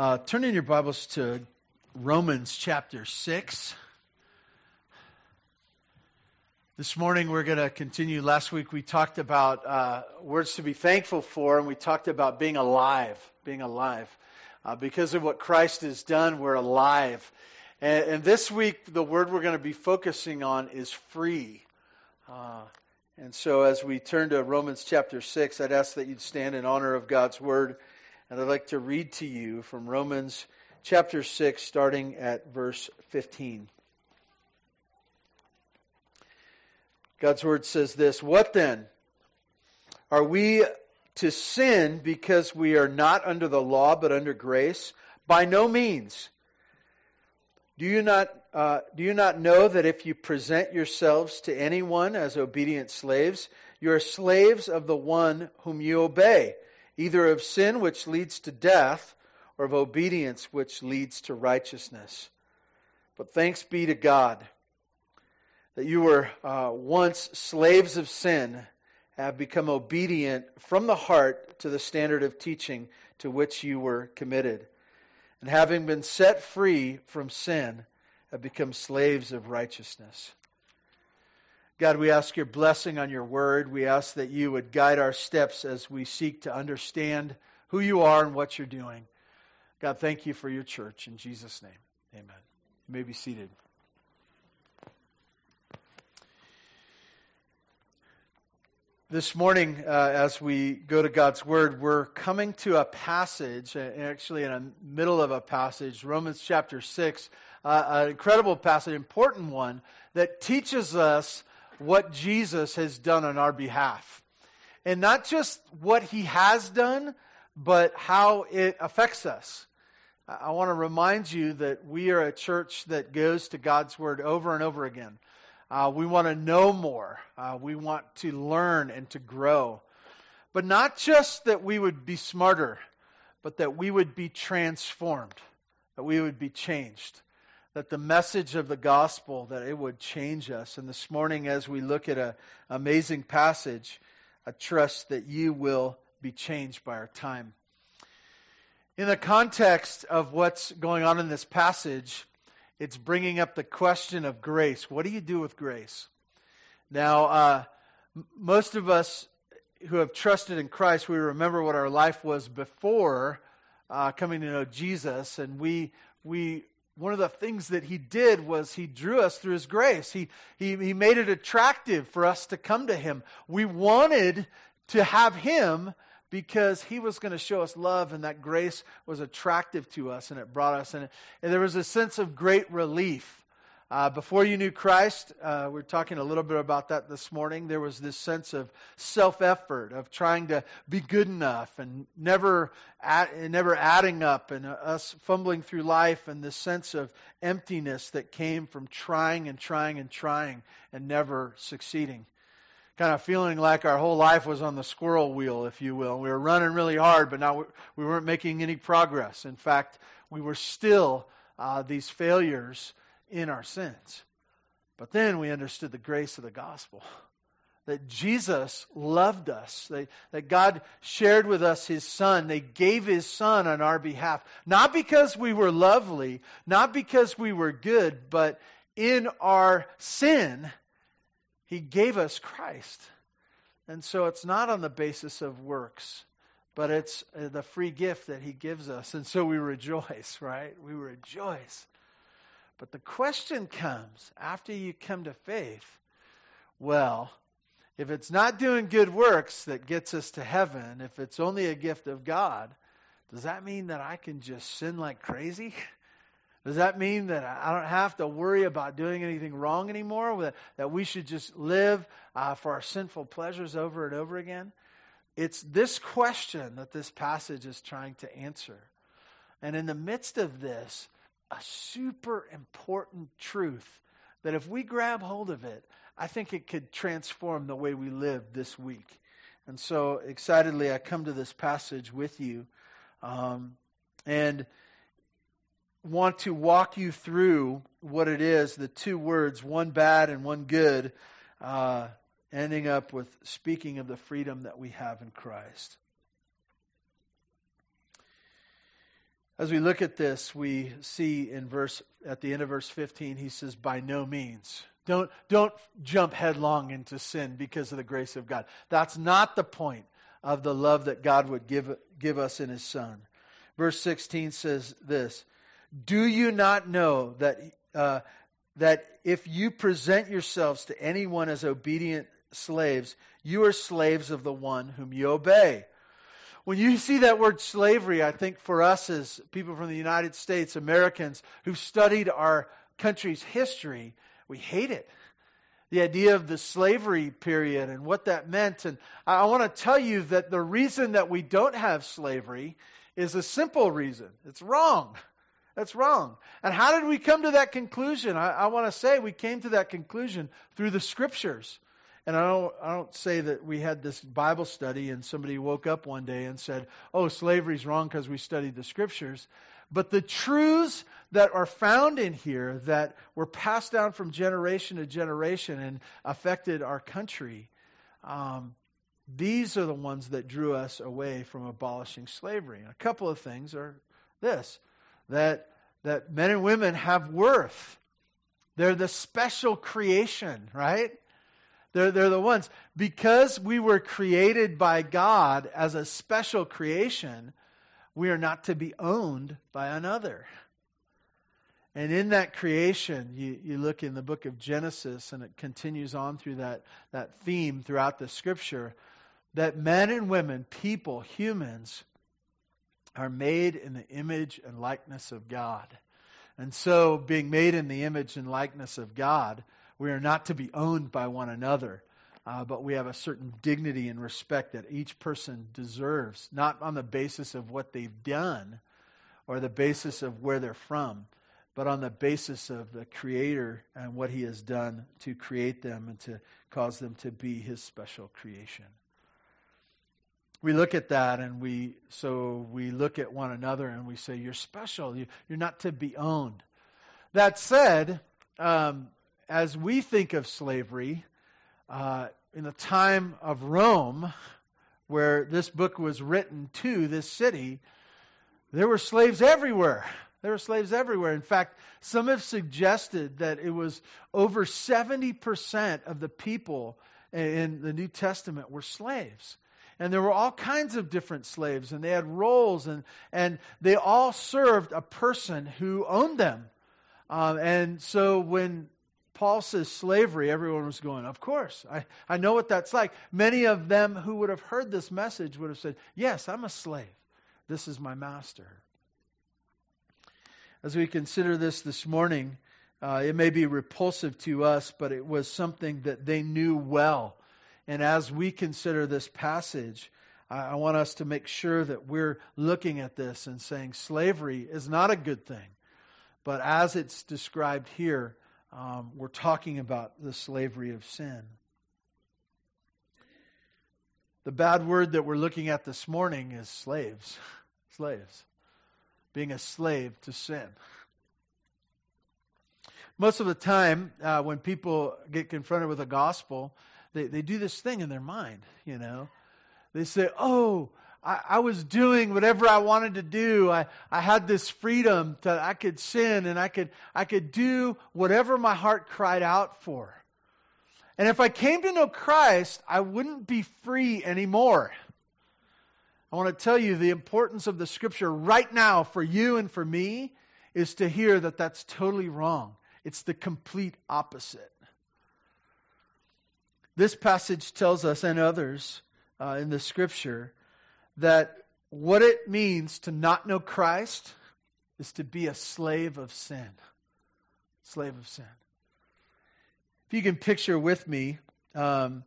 Uh, turn in your Bibles to Romans chapter 6. This morning we're going to continue. Last week we talked about uh, words to be thankful for, and we talked about being alive. Being alive. Uh, because of what Christ has done, we're alive. And, and, this week the word we're going to be focusing on is free. Uh, and so as we turn to Romans chapter 6, I'd ask that you'd stand in honor of God's word. And I'd like to read to you from Romans chapter 6, starting at verse 15. God's word says this What then? Are we to sin because we are not under the law but under grace? By no means. Do you not, uh, do you not know that if you present yourselves to anyone as obedient slaves, you are slaves of the one whom you obey? Either of sin, which leads to death, or of obedience, which leads to righteousness. But thanks be to God that you were uh, once slaves of sin, have become obedient from the heart to the standard of teaching to which you were committed. And having been set free from sin, have become slaves of righteousness. God, we ask your blessing on your word. We ask that you would guide our steps as we seek to understand who you are and what you're doing. God, thank you for your church. In Jesus' name, amen. You may be seated. This morning, uh, as we go to God's Word, we're coming to a passage, uh, actually in the middle of a passage, Romans chapter 6, uh, an incredible passage, important one, that teaches us what Jesus has done on our behalf. And not just what he has done, but how it affects us. I want to remind you that we are a church that goes to God's Word over and over again. Uh, we want to know more. Uh, we want to learn and to grow. But not just that we would be smarter, but that we would be transformed, that we would be changed that the message of the gospel that it would change us. And this morning as we look at an amazing passage i trust that you will be changed by our time. In the context of what's going on in this passage it's bringing up the question of grace. What do you do with grace? Now uh, most of us who have trusted in christ we remember what our life was before uh, coming to know jesus and we we one of the things that he did was he drew us through his grace. He, he, he made it attractive for us to come to him. We wanted to have him because he was going to show us love, and that grace was attractive to us, and it brought us. And, and there was a sense of great relief uh, before you knew Christ, uh, we are talking a little bit about that this morning. There was this sense of self effort, of trying to be good enough and never, add, never adding up, and uh, us fumbling through life, and this sense of emptiness that came from trying and trying and trying and never succeeding. Kind of feeling like our whole life was on the squirrel wheel, if you will. We were running really hard, but now we weren't making any progress. In fact, we were still uh, these failures in our sins. But then we understood the grace of the gospel that Jesus loved us, that, that God shared with us his son. They gave his son on our behalf, not because we were lovely, not because we were good, but in our sin, he gave us Christ. And so it's not on the basis of works, but it's uh, the free gift that he gives us. And so we rejoice, right? We rejoice. But the question comes after you come to faith well, if it's not doing good works that gets us to heaven, if it's only a gift of God, does that mean that I can just sin like crazy? Does that mean that I don't have to worry about doing anything wrong anymore? That, we should just live uh, for our sinful pleasures over and over again? It's this question that this passage is trying to answer. And in the midst of this, a super important truth that if we grab hold of it, I think it could transform the way we live this week. And so excitedly, I come to this passage with you um, and want to walk you through what it is the two words, one bad and one good, uh, ending up with speaking of the freedom that we have in Christ. As we look at this, we see in verse at the end of verse 15, he says, By no means. Don't, don't jump headlong into sin because of the grace of God. That's not the point of the love that God would give, give us in his Son. Verse 16 says this Do you not know that, uh, that if you present yourselves to anyone as obedient slaves, you are slaves of the one whom you obey? When you see that word slavery, I think for us as people from the United States, Americans who've studied our country's history, we hate it. The idea of the slavery period and what that meant. And I want to tell you that the reason that we don't have slavery is a simple reason it's wrong. That's wrong. And how did we come to that conclusion? I, I want to say we came to that conclusion through the scriptures. And I don't, I don't say that we had this Bible study and somebody woke up one day and said, oh, slavery's wrong because we studied the scriptures. But the truths that are found in here that were passed down from generation to generation and affected our country, um, these are the ones that drew us away from abolishing slavery. And a couple of things are this that, that men and women have worth. They're the special creation, right? They're, they're the ones. Because we were created by God as a special creation, we are not to be owned by another. And in that creation, you, you look in the book of Genesis, and it continues on through that, that theme throughout the scripture that men and women, people, humans, are made in the image and likeness of God. And so, being made in the image and likeness of God, we are not to be owned by one another, uh, but we have a certain dignity and respect that each person deserves, not on the basis of what they've done or the basis of where they're from, but on the basis of the Creator and what He has done to create them and to cause them to be His special creation. We look at that and we, so we look at one another and we say, You're special. You're not to be owned. That said, um, as we think of slavery, uh, in the time of Rome, where this book was written to this city, there were slaves everywhere. There were slaves everywhere. In fact, some have suggested that it was over 70% of the people in the New Testament were slaves. And there were all kinds of different slaves, and they had roles, and, and they all served a person who owned them. Um, and so when Paul says slavery, everyone was going, Of course, I, I know what that's like. Many of them who would have heard this message would have said, Yes, I'm a slave. This is my master. As we consider this this morning, uh, it may be repulsive to us, but it was something that they knew well. And as we consider this passage, I, I want us to make sure that we're looking at this and saying slavery is not a good thing. But as it's described here, um, we're talking about the slavery of sin. The bad word that we're looking at this morning is slaves. slaves. Being a slave to sin. Most of the time, uh, when people get confronted with the gospel, they, they do this thing in their mind, you know. They say, Oh, I, I, was doing whatever I wanted to do. I, I had this freedom that I could sin and I could, I could do whatever my heart cried out for. And if I came to know Christ, I wouldn't be free anymore. I want to tell you the importance of the scripture right now for you and for me is to hear that that's totally wrong. It's the complete opposite. This passage tells us, and others uh, in the scripture, that what it means to not know Christ is to be a slave of sin. Slave of sin. If you can picture with me um,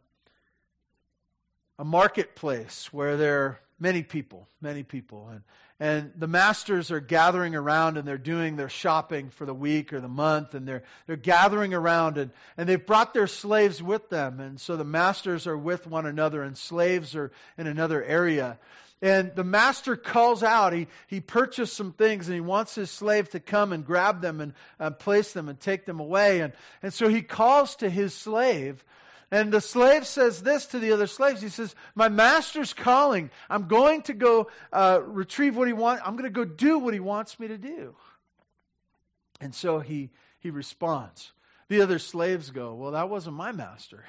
a marketplace where there are many people, many people, and, and the masters are gathering around and they're doing their shopping for the week or the month, and they're, they're gathering around and, and they've brought their slaves with them. And so the masters are with one another, and slaves are in another area. And the master calls out. He, he purchased some things and he wants his slave to come and grab them and uh, place them and take them away. And, and so he calls to his slave And the slave says this to the other slaves. He says, My master's calling. I'm going to go uh, retrieve what he wants. I'm going to go do what he wants me to do. And so he, he responds. The other slaves go, Well, that wasn't my master.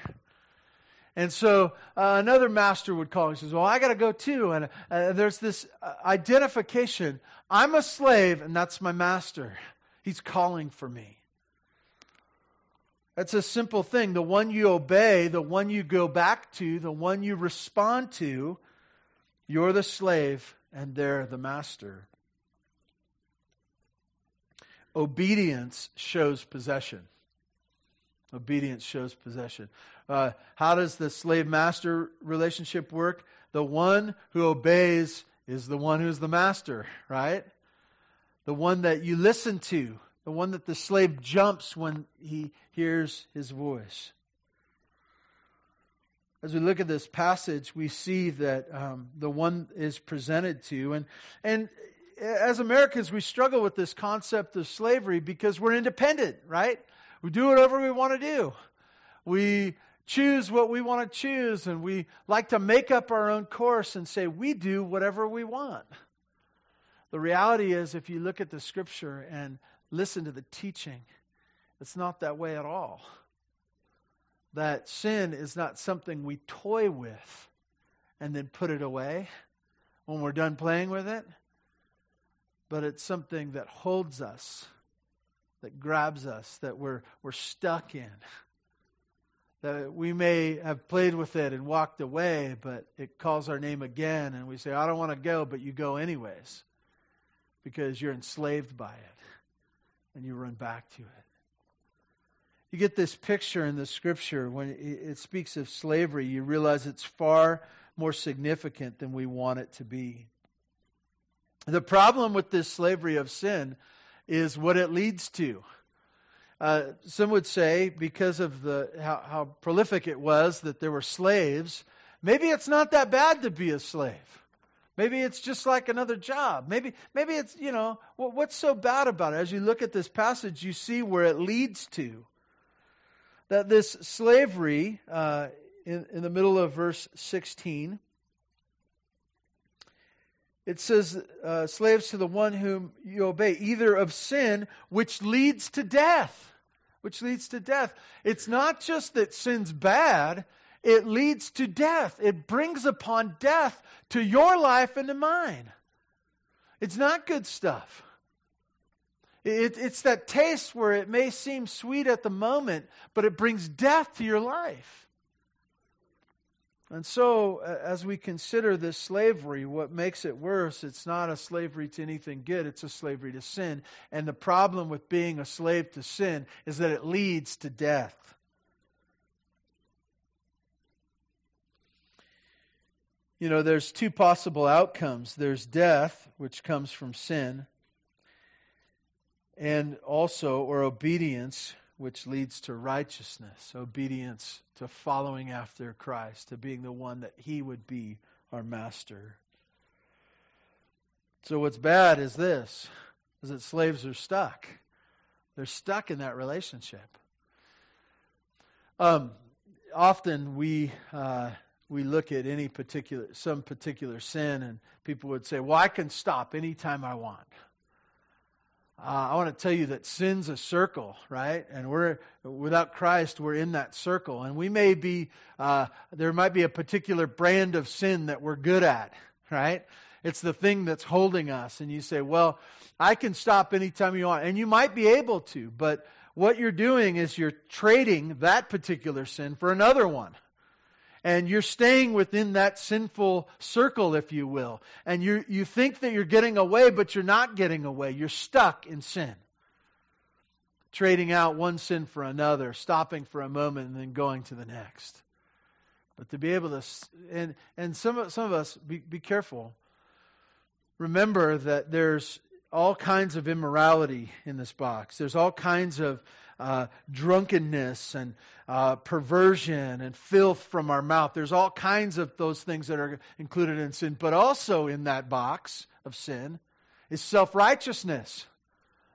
And so uh, another master would call. He says, Well, I got to go too. And uh, there's this uh, identification. I'm a slave, and that's my master. He's calling for me. That's a simple thing. The one you obey, the one you go back to, the one you respond to, you're the slave and they're the master. Obedience shows possession. Obedience shows possession. Uh, how does the slave master relationship work? The one who obeys is the one who's the master, right? The one that you listen to, the one that the slave jumps when he hears his voice. As we look at this passage, we see that um, the one is presented to. And, and as Americans, we struggle with this concept of slavery because we're independent, right? We do whatever we want to do. We choose what we want to choose, and we like to make up our own course and say we do whatever we want. The reality is, if you look at the scripture and listen to the teaching, it's not that way at all. That sin is not something we toy with and then put it away when we're done playing with it, but it's something that holds us, that grabs us, that we're, we're stuck in. That we may have played with it and walked away, but it calls our name again, and we say, I don't want to go, but you go anyways because you're enslaved by it and you run back to it. You get this picture in the scripture when it speaks of slavery, you realize it's far more significant than we want it to be. The problem with this slavery of sin is what it leads to. Uh, some would say because of the how, how prolific it was that there were slaves, maybe it's not that bad to be a slave. Maybe it's just like another job. Maybe, maybe it's, you know, what's so bad about it? As you look at this passage, you see where it leads to. That this slavery, uh, in, in the middle of verse 16, it says, uh, slaves to the one whom you obey, either of sin, which leads to death. Which leads to death. It's not just that sin's bad, it leads to death. It brings upon death to your life and to mine. It's not good stuff. It, it's that taste where it may seem sweet at the moment, but it brings death to your life. And so, as we consider this slavery, what makes it worse, it's not a slavery to anything good, it's a slavery to sin. And the problem with being a slave to sin is that it leads to death. you know, there's two possible outcomes there's death, which comes from sin, and also, or obedience, which leads to righteousness, obedience to following after Christ, to being the one that He would be our master. So, what's bad is this is that slaves are stuck. They're stuck in that relationship. Um, often we uh, we look at any particular some particular sin and people would say well i can stop anytime i want uh, i want to tell you that sin's a circle right? And we're without christ we're in that circle. And we may be uh, there might be a particular brand of sin that we're good at right? It's the thing that's holding us. And you say well i can stop anytime you want. And you might be able to but what you're doing is you're trading that particular sin for another one and you're staying within that sinful circle, if you will. And you, you think that you're getting away, but you're not getting away. You're stuck in sin. Trading out one sin for another, stopping for a moment, and then going to the next. But to be able to, and, and some, some of us, be, be careful. Remember that there's all kinds of immorality in this box. There's all kinds of uh, drunkenness and uh, perversion and filth from our mouth. There's all kinds of those things that are included in sin. But also in that box of sin is self righteousness,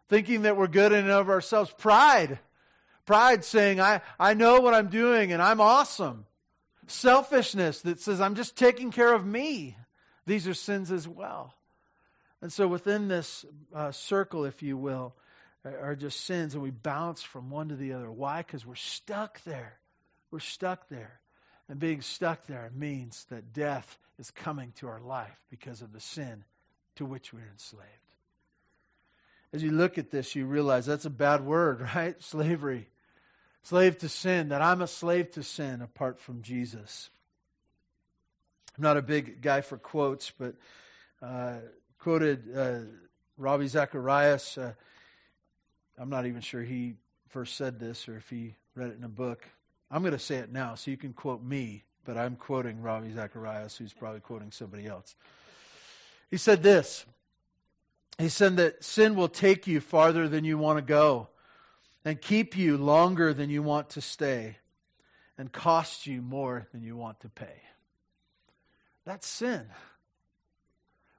thinking that we're good in and of ourselves. Pride. Pride saying, I, I know what I'm doing and I'm awesome. Selfishness that says, I'm just taking care of me. These are sins as well. And so within this uh, circle, if you will, are just sins, and we bounce from one to the other. Why? Because we're stuck there. We're stuck there. And being stuck there means that death is coming to our life because of the sin to which we're enslaved. As you look at this, you realize that's a bad word, right? Slavery. Slave to sin, that I'm a slave to sin apart from Jesus. I'm not a big guy for quotes, but uh, quoted uh, Ravi Zacharias. Uh, I'm not even sure he first said this or if he read it in a book. I'm going to say it now so you can quote me, but I'm quoting Ravi Zacharias, who's probably quoting somebody else. He said this He said that sin will take you farther than you want to go and keep you longer than you want to stay and cost you more than you want to pay. That's sin.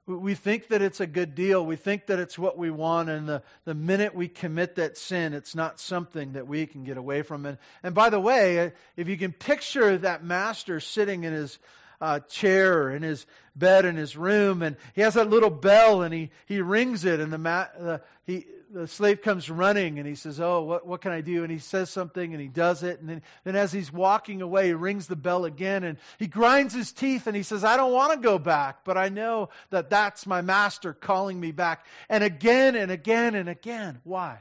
We think that it's a good deal. We think that it's what we want. And the, the minute we commit that sin, it's not something that we can get away from. And, and by the way, if you can picture that master sitting in his uh, chair in his bed in his room, and he has that little bell, and he, he rings it, and the, ma- the, he, the slave comes running and he says, Oh, what, what can I do? And he says something and he does it. And then, then as he's walking away, he rings the bell again and he grinds his teeth and he says, I don't want to go back, but I know that that's my master calling me back. And again and again and again. Why?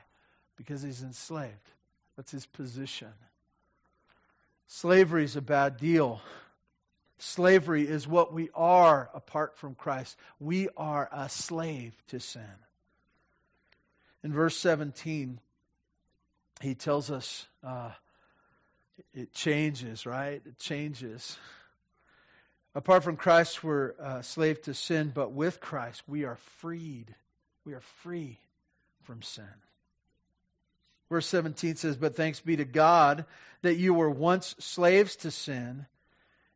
Because he's enslaved. That's his position. Slavery is a bad deal. Slavery is what we are apart from Christ. We are a slave to sin. In verse 17, he tells us uh, it changes, right? It changes. Apart from Christ, we're uh, slave to sin, but with Christ, we are freed. We are free from sin. Verse 17 says, But thanks be to God that you were once slaves to sin,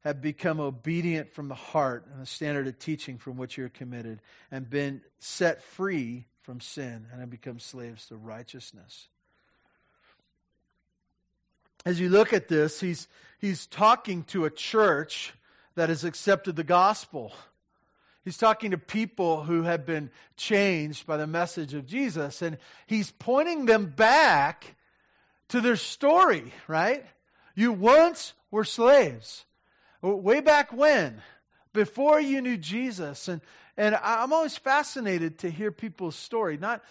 have become obedient from the heart and the standard of teaching from which you're committed, and been set free from sin and have become slaves to righteousness. As you look at this, he's, he's talking to a church that has accepted the gospel. He's talking to people who have been changed by the message of Jesus, and he's pointing them back to their story, right? You once were slaves. Way back when? Before you knew Jesus. And, and I'm always fascinated to hear people's story, not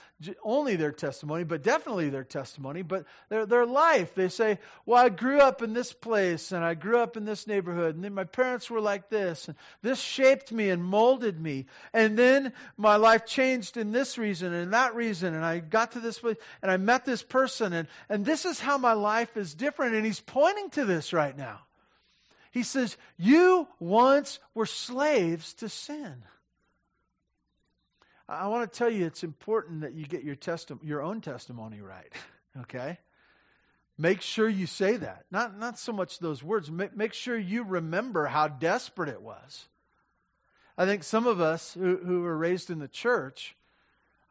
only their testimony, but definitely their testimony, but their, their life. They say, Well, I grew up in this place and I grew up in this neighborhood, and then my parents were like this, and this shaped me and molded me. And then my life changed in this reason and that reason, and I got to this place and I met this person, and, and this is how my life is different. And he's pointing to this right now. He says, You once were slaves to sin. I want to tell you it's important that you get your, testi- your own testimony right, okay? Make sure you say that. Not, not so much those words. Make, make sure you remember how desperate it was. I think some of us who, who were raised in the church,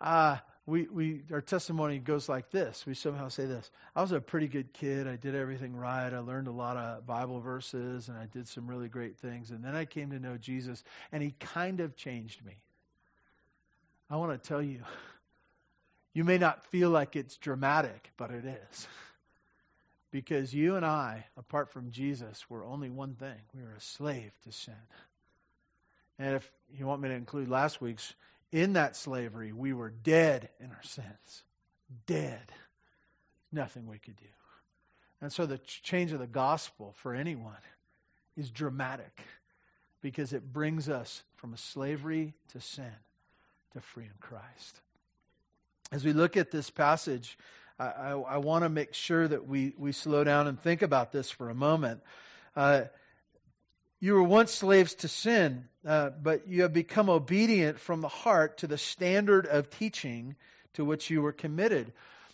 uh, we, we, our testimony goes like this. We somehow say this I was a pretty good kid. I did everything right. I learned a lot of Bible verses and I did some really great things. And then I came to know Jesus and he kind of changed me. I want to tell you, you may not feel like it's dramatic, but it is. Because you and I, apart from Jesus, were only one thing we were a slave to sin. And if you want me to include last week's, in that slavery, we were dead in our sins. Dead. Nothing we could do. And so the change of the gospel for anyone is dramatic because it brings us from a slavery to sin to free in Christ. As we look at this passage, I, I, I want to make sure that we, we slow down and think about this for a moment. Uh, you were once slaves to sin, uh, but you have become obedient from the heart to the standard of teaching to which you were committed.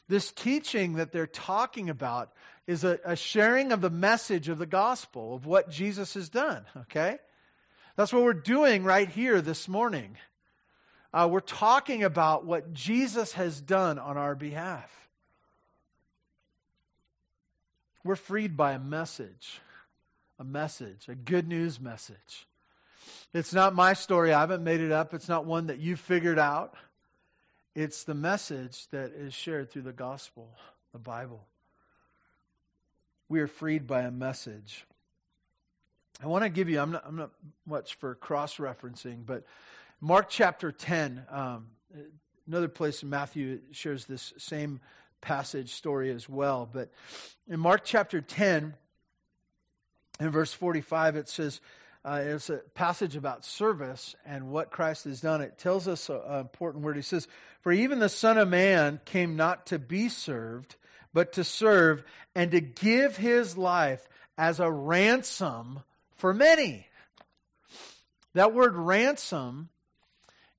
This teaching that they're talking about is a, a sharing of the message of the gospel, of what Jesus has done, okay? That's what we're doing right here this morning uh, we're talking about what Jesus has done on our behalf. We're freed by a message, a message, a good news message. It's not my story. I haven't made it up. It's not one that you figured out. It's the message that is shared through the gospel, the Bible. We are freed by a message. I want to give you, I'm not, I'm not much for cross referencing, but Mark chapter 10, um, another place in Matthew shares this same passage story as well. But in Mark chapter 10, in verse 45, it says, uh, it's a passage about service and what Christ has done. It tells us an important word. He says, For even the Son of Man came not to be served, but to serve and to give his life as a ransom for many. That word ransom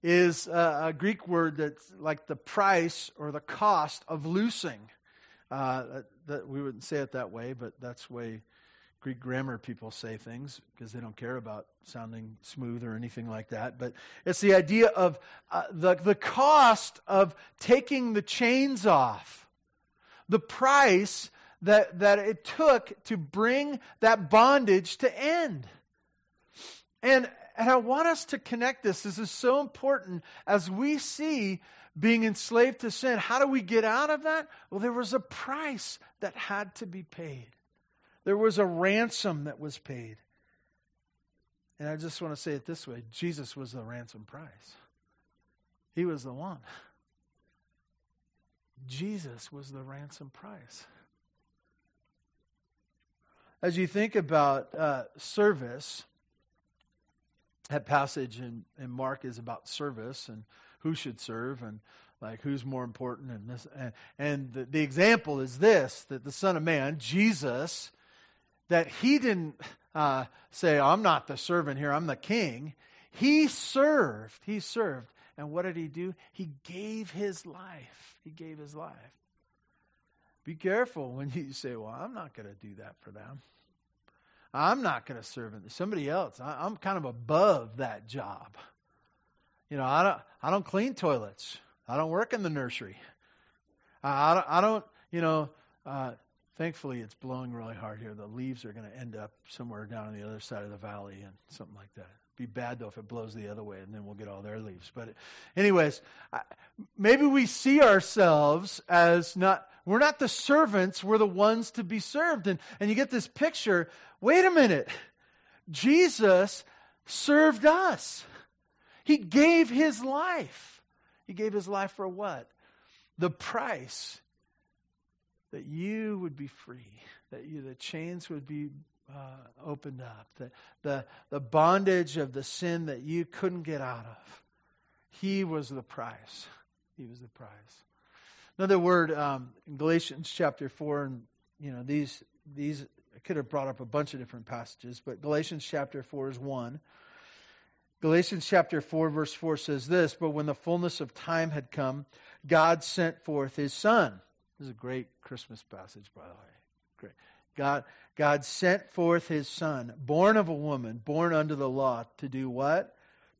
is a, a Greek word that's like the price or the cost of loosing. Uh, that, we wouldn't say it that way, but that's the way Greek grammar people say things because they don't care about sounding smooth or anything like that. But it's the idea of uh, the, the cost of taking the chains off, the price that, that it took to bring that bondage to end. And, and I want us to connect this. This is so important as we see being enslaved to sin. How do we get out of that? Well, there was a price that had to be paid, there was a ransom that was paid. And I just want to say it this way Jesus was the ransom price, He was the one. Jesus was the ransom price. As you think about uh, service, that passage in, in Mark is about service and who should serve and like who's more important and this and, and the, the example is this that the son of man jesus that he didn't uh, say i'm not the servant here i'm the king. He served he served. And what did he do? He gave his life. He gave his life. Be careful when you say, Well, I'm not going to do that for them. I'm not going to serve them. Somebody else. I, am kind of above that job. You know, I don't, I don't clean toilets. I don't work in the nursery. I, I don't, I don't, you know, uh, thankfully it's blowing really hard here. The leaves are going to end up somewhere down on the other side of the valley and something like that be bad though if it blows the other way and then we'll get all their leaves. But anyways maybe we see ourselves as not we're not the servants we're the ones to be served. And and you get this picture wait a minute jesus served us. He gave his life. He gave his life for what? The price that you would be free that you the chains would be uh, opened up, the, the, the bondage of the sin that you couldn't get out of. He was the price. He was the price. Another word um, in Galatians chapter 4, and you know, these, these, I could have brought up a bunch of different passages, but Galatians chapter 4 is one. Galatians chapter 4, verse 4 says this But when the fullness of time had come, God sent forth his Son. This is a great Christmas passage, by the way. Great. God, God sent forth his son, born of a woman, born under the law, to do what?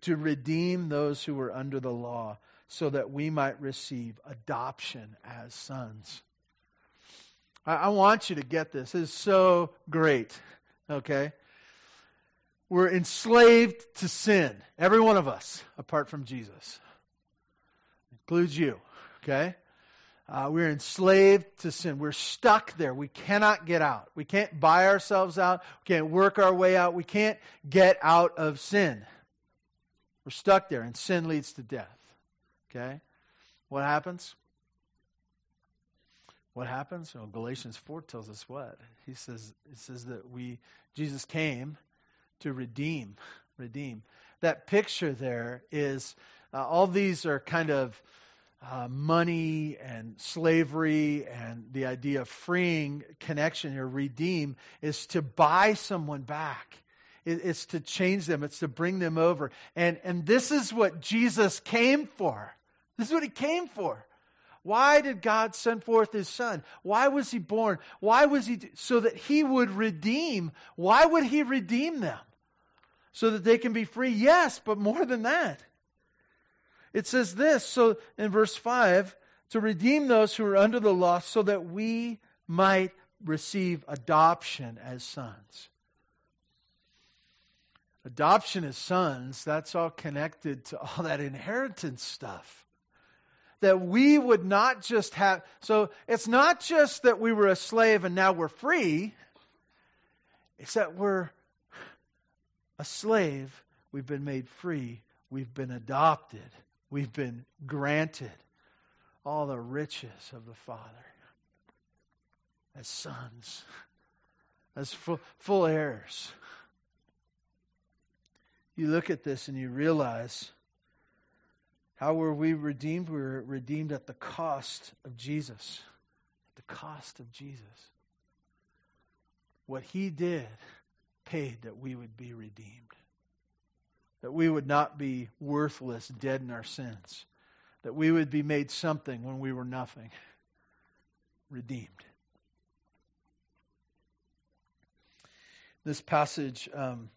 To redeem those who were under the law, so that we might receive adoption as sons. I, I want you to get this. This is so great. Okay? We're enslaved to sin. Every one of us, apart from Jesus. Includes you. Okay? Uh, we're enslaved to sin. We're stuck there. We cannot get out. We can't buy ourselves out. We can't work our way out. We can't get out of sin. We're stuck there, and sin leads to death. Okay? What happens? What happens? Well, Galatians 4 tells us what? He says, it says that we, Jesus came to redeem. Redeem. That picture there is, uh, all these are kind of uh, money and slavery and the idea of freeing connection or redeem is to buy someone back. It, it's to change them. It's to bring them over. And, and this is what Jesus came for. This is what he came for. Why did God send forth his son? Why was he born? Why was he so that he would redeem? Why would he redeem them? So that they can be free? Yes, but more than that. It says this, so in verse 5, to redeem those who are under the law so that we might receive adoption as sons. Adoption as sons, that's all connected to all that inheritance stuff. That we would not just have, so it's not just that we were a slave and now we're free, it's that we're a slave, we've been made free, we've been adopted, we've been granted all the riches of the Father as sons, as full, full heirs. You look at this and you realize how were we redeemed? We were redeemed at the cost of Jesus. At the cost of Jesus. What he did paid that we would be redeemed. That we would not be worthless, dead in our sins. That we would be made something when we were nothing. Redeemed. This passage, um,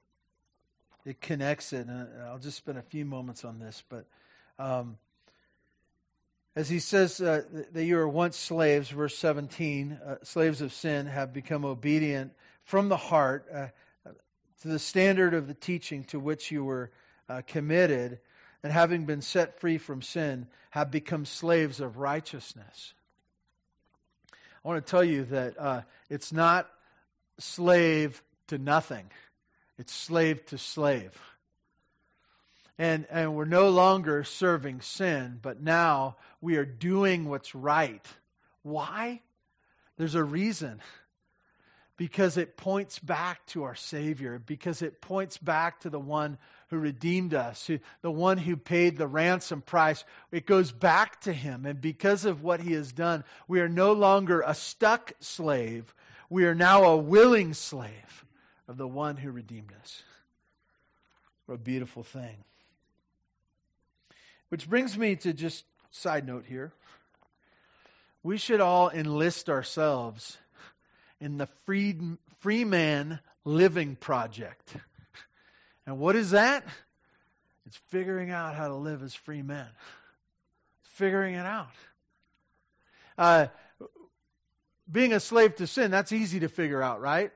it connects it, and I'll just spend a few moments on this, but um, as he says uh, that you were once slaves, verse 17, uh, slaves of sin have become obedient from the heart uh, to the standard of the teaching to which you were uh, committed, and having been set free from sin, have become slaves of righteousness. I want to tell you that uh, it's not slave to nothing, it's slave to slave. And, and we're no longer serving sin, but now we are doing what's right. Why? There's a reason. Because it points back to our Savior, because it points back to the one who redeemed us, who, the one who paid the ransom price. It goes back to him. And because of what he has done, we are no longer a stuck slave. We are now a willing slave of the one who redeemed us. What a beautiful thing. Which brings me to just side note here. We should all enlist ourselves in the free, free man living project. And what is that? It's figuring out how to live as free men. Figuring it out. Uh, being a slave to sin, that's easy to figure out, right?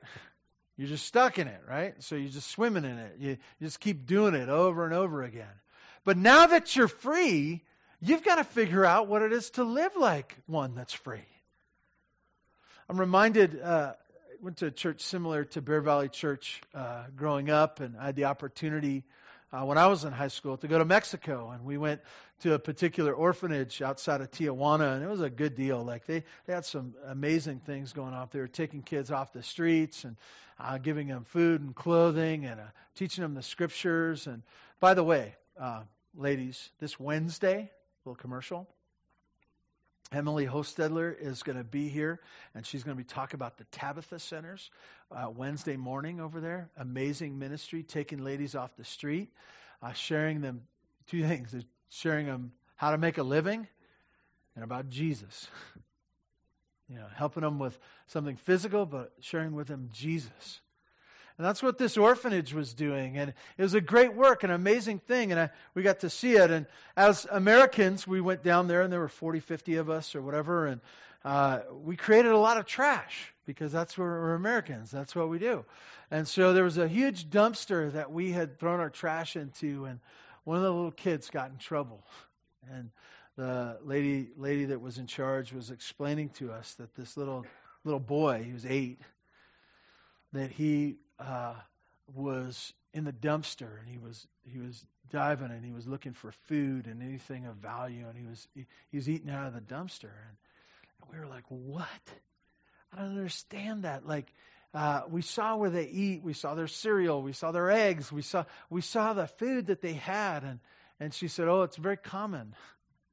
You're just stuck in it, right? So you're just swimming in it. You, you just keep doing it over and over again. But now that you're free, you've got to figure out what it is to live like one that's free. I'm reminded, uh, I went to a church similar to Bear Valley Church uh, growing up, and I had the opportunity uh, when I was in high school to go to Mexico, and we went to a particular orphanage outside of Tijuana, and it was a good deal. Like they, they had some amazing things going on. They were taking kids off the streets and uh, giving them food and clothing and uh, teaching them the scriptures. And by the way, uh, ladies, this Wednesday, little commercial. Emily Hostedler is going to be here, and she's going to be talking about the Tabitha Centers uh, Wednesday morning over there. Amazing ministry, taking ladies off the street, uh, sharing them two things: sharing them how to make a living, and about Jesus. You know, helping them with something physical, but sharing with them Jesus. And that's what this orphanage was doing. And it was a great work, an amazing thing. And I, we got to see it. And as Americans, we went down there, and there were 40, 50 of us or whatever. And uh, we created a lot of trash because that's where we're Americans. That's what we do. And so there was a huge dumpster that we had thrown our trash into. And one of the little kids got in trouble. And the lady, lady that was in charge was explaining to us that this little, little boy, he was eight, that he uh, was in the dumpster and he was he was diving and he was looking for food and anything of value and he was he, he was eating out of the dumpster and, and we were like what? I don't understand that. Like uh, we saw where they eat we saw their cereal we saw their eggs we saw we saw the food that they had and and she said oh it's very common.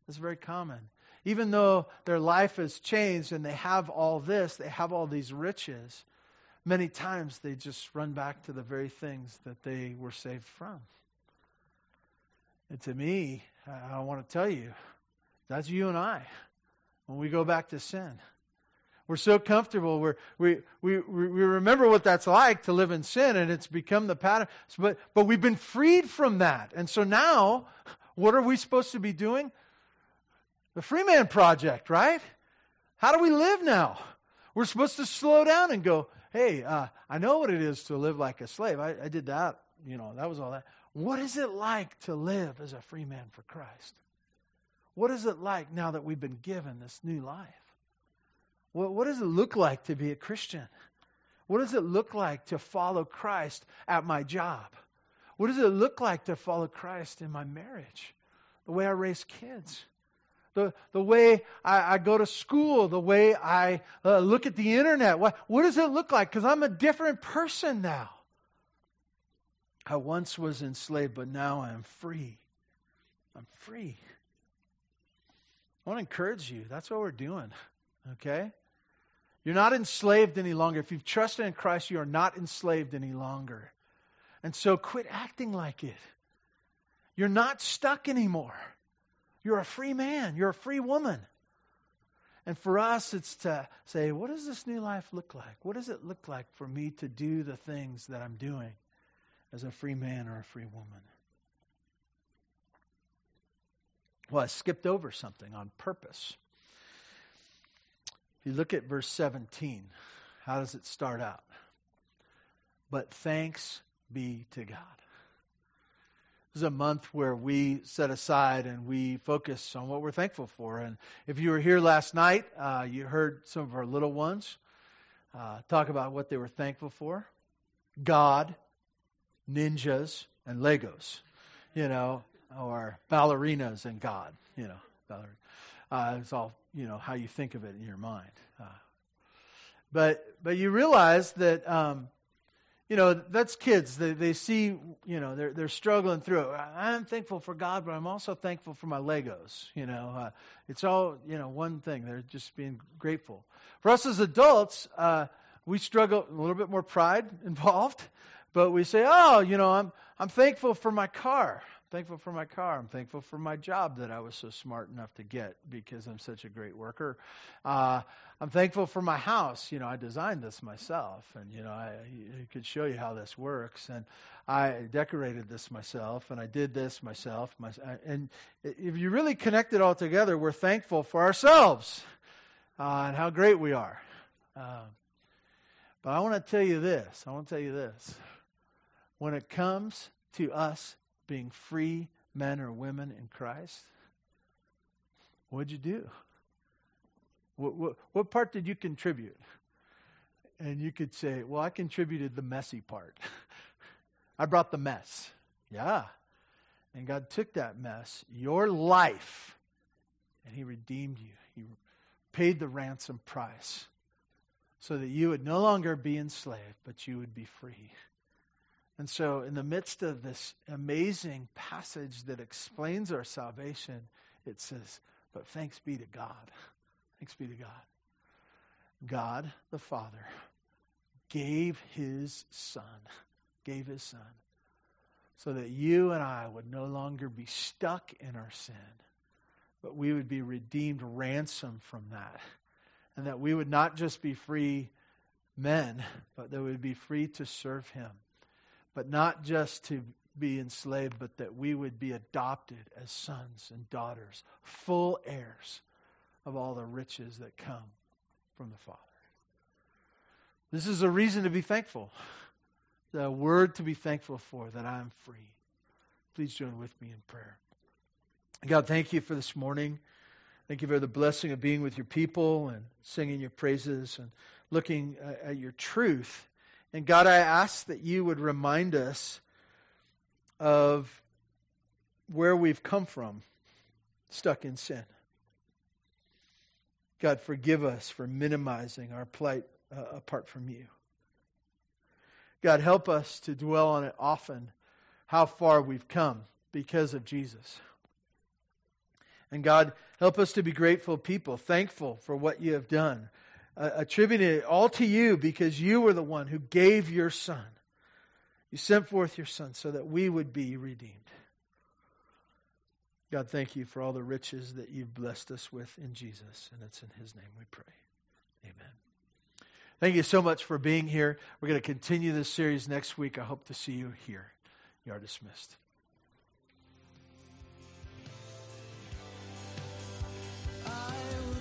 It's very common. Even though their life has changed and they have all this they have all these riches many times they just run back to the very things that they were saved from. And to me, I want to tell you, that's you and I when we go back to sin. We're so comfortable. We're, we, we, we remember what that's like to live in sin, and it's become the pattern. But, but we've been freed from that. And so now, what are we supposed to be doing? The Freeman Project, right? How do we live now? We're supposed to slow down and go, hey, uh, I know what it is to live like a slave. I, I did that. You know, that was all that. What is it like to live as a free man for Christ? What is it like now that we've been given this new life? What, what does it look like to be a Christian? What does it look like to follow Christ at my job? What does it look like to follow Christ in my marriage? The way I raise kids? The, the way I, I go to school? The way I uh, look at the internet? What, what does it look like? Because I'm a different person now. I once was enslaved, but now I am free. I'm free. I want to encourage you. That's what we're doing. Okay? You're not enslaved any longer. If you've trusted in Christ, you are not enslaved any longer. And so quit acting like it. You're not stuck anymore. You're a free man. You're a free woman. And for us, it's to say, what does this new life look like? What does it look like for me to do the things that I'm doing as a free man or a free woman? Well, I skipped over something on purpose. If you look at verse 17, how does it start out? But thanks be to God. This is a month where we set aside and we focus on what we're thankful for. And if you were here last night, uh, you heard some of our little ones uh, talk about what they were thankful for God, ninjas, and Legos. You know, or ballerinas and God, you know. Uh, it's all, you know, how you think of it in your mind. Uh, but, but you realize that, um, you know, that's kids. They, they see, you know, they're, they're struggling through it. I'm thankful for God, but I'm also thankful for my Legos. You know, uh, it's all, you know, one thing. They're just being grateful. For us as adults, uh, we struggle a little bit more pride involved, but we say, oh, you know, I'm, I'm thankful for my car thankful for my car. I'm thankful for my job that I was so smart enough to get because I'm such a great worker. Uh, I'm thankful for my house. You know, I designed this myself, and you know, I, I could show you how this works. And I decorated this myself, and I did this myself. My, and if you really connect it all together, we're thankful for ourselves uh, and how great we are. Uh, but I want to tell you this. I want to tell you this. When it comes to us being free men or women in Christ? What'd you do? What, what, what part did you contribute? And you could say, well, I contributed the messy part. I brought the mess. Yeah. And God took that mess, your life, and He redeemed you. He paid the ransom price so that you would no longer be enslaved, but you would be free. And so, in the midst of this amazing passage that explains our salvation, it says, But thanks be to God. Thanks be to God. God the Father gave his Son, gave his Son, so that you and I would no longer be stuck in our sin, but we would be redeemed, ransomed from that. And that we would not just be free men, but that we would be free to serve him but not just to be enslaved, but that we would be adopted as sons and daughters, full heirs of all the riches that come from the Father. This is a reason to be thankful, the word to be thankful for, that I am free. Please join with me in prayer. God, thank you for this morning. Thank you for the blessing of being with your people and singing your praises and looking uh, at your truth and God, I ask that you would remind us of where we've come from, stuck in sin. God, forgive us for minimizing our plight uh, apart from you. God, help us to dwell on it often, how far we've come because of Jesus. And God, help us to be grateful people, thankful for what you have done, uh, attributing it all to you because you were the one who gave your Son. You sent forth your Son so that we would be redeemed. God, thank you for all the riches that you've blessed us with in Jesus. And it's in his name we pray. Amen. Thank you so much for being here. We're going to continue this series next week. I hope to see you here. You are dismissed.